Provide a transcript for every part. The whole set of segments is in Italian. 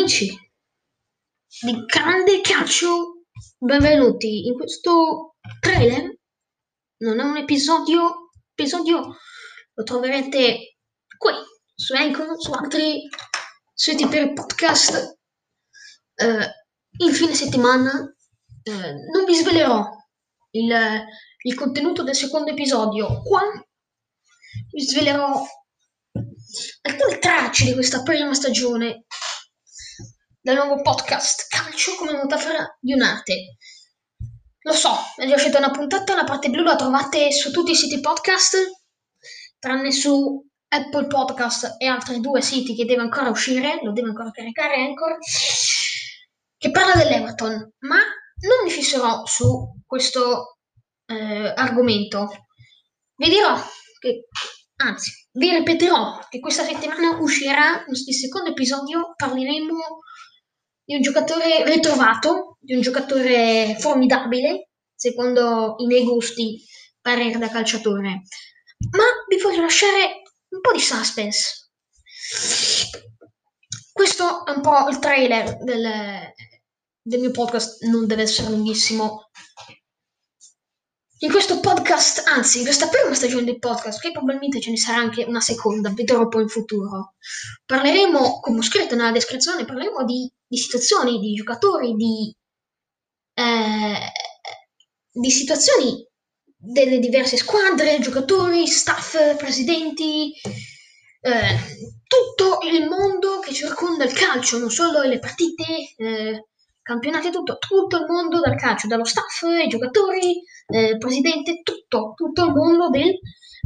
Amici di grande calcio, benvenuti in questo trailer. Non è un episodio, episodio lo troverete qui su Anchor, su altri siti per podcast. Uh, il fine settimana uh, non vi svelerò il, il contenuto del secondo episodio. Qua vi svelerò alcune tracce di questa prima stagione del nuovo podcast Calcio come metafora di un'arte. Lo so, è già uscita una puntata, la parte blu la trovate su tutti i siti podcast, tranne su Apple Podcast e altri due siti che deve ancora uscire, lo deve ancora caricare Anchor, che parla dell'Everton, ma non mi fisserò su questo eh, argomento. Vi dirò che, anzi, vi ripeterò che questa settimana uscirà il secondo episodio, parleremo di un giocatore ritrovato, di un giocatore formidabile, secondo i miei gusti, parere da calciatore. Ma vi voglio lasciare un po' di suspense. Questo è un po' il trailer del, del mio podcast, non deve essere lunghissimo. In questo podcast, anzi, in questa prima stagione del podcast, che probabilmente ce ne sarà anche una seconda, vedrò poi in futuro, parleremo, come ho scritto nella descrizione, parleremo di, di situazioni, di giocatori, di, eh, di situazioni delle diverse squadre, giocatori, staff, presidenti, eh, tutto il mondo che circonda il calcio, non solo le partite, eh, campionati, tutto, tutto il mondo del calcio, dallo staff, i giocatori, eh, presidente, tutto, tutto il mondo del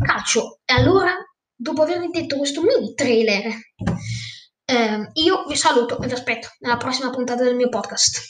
calcio. E allora, dopo aver detto questo mini trailer, io vi saluto e vi aspetto nella prossima puntata del mio podcast.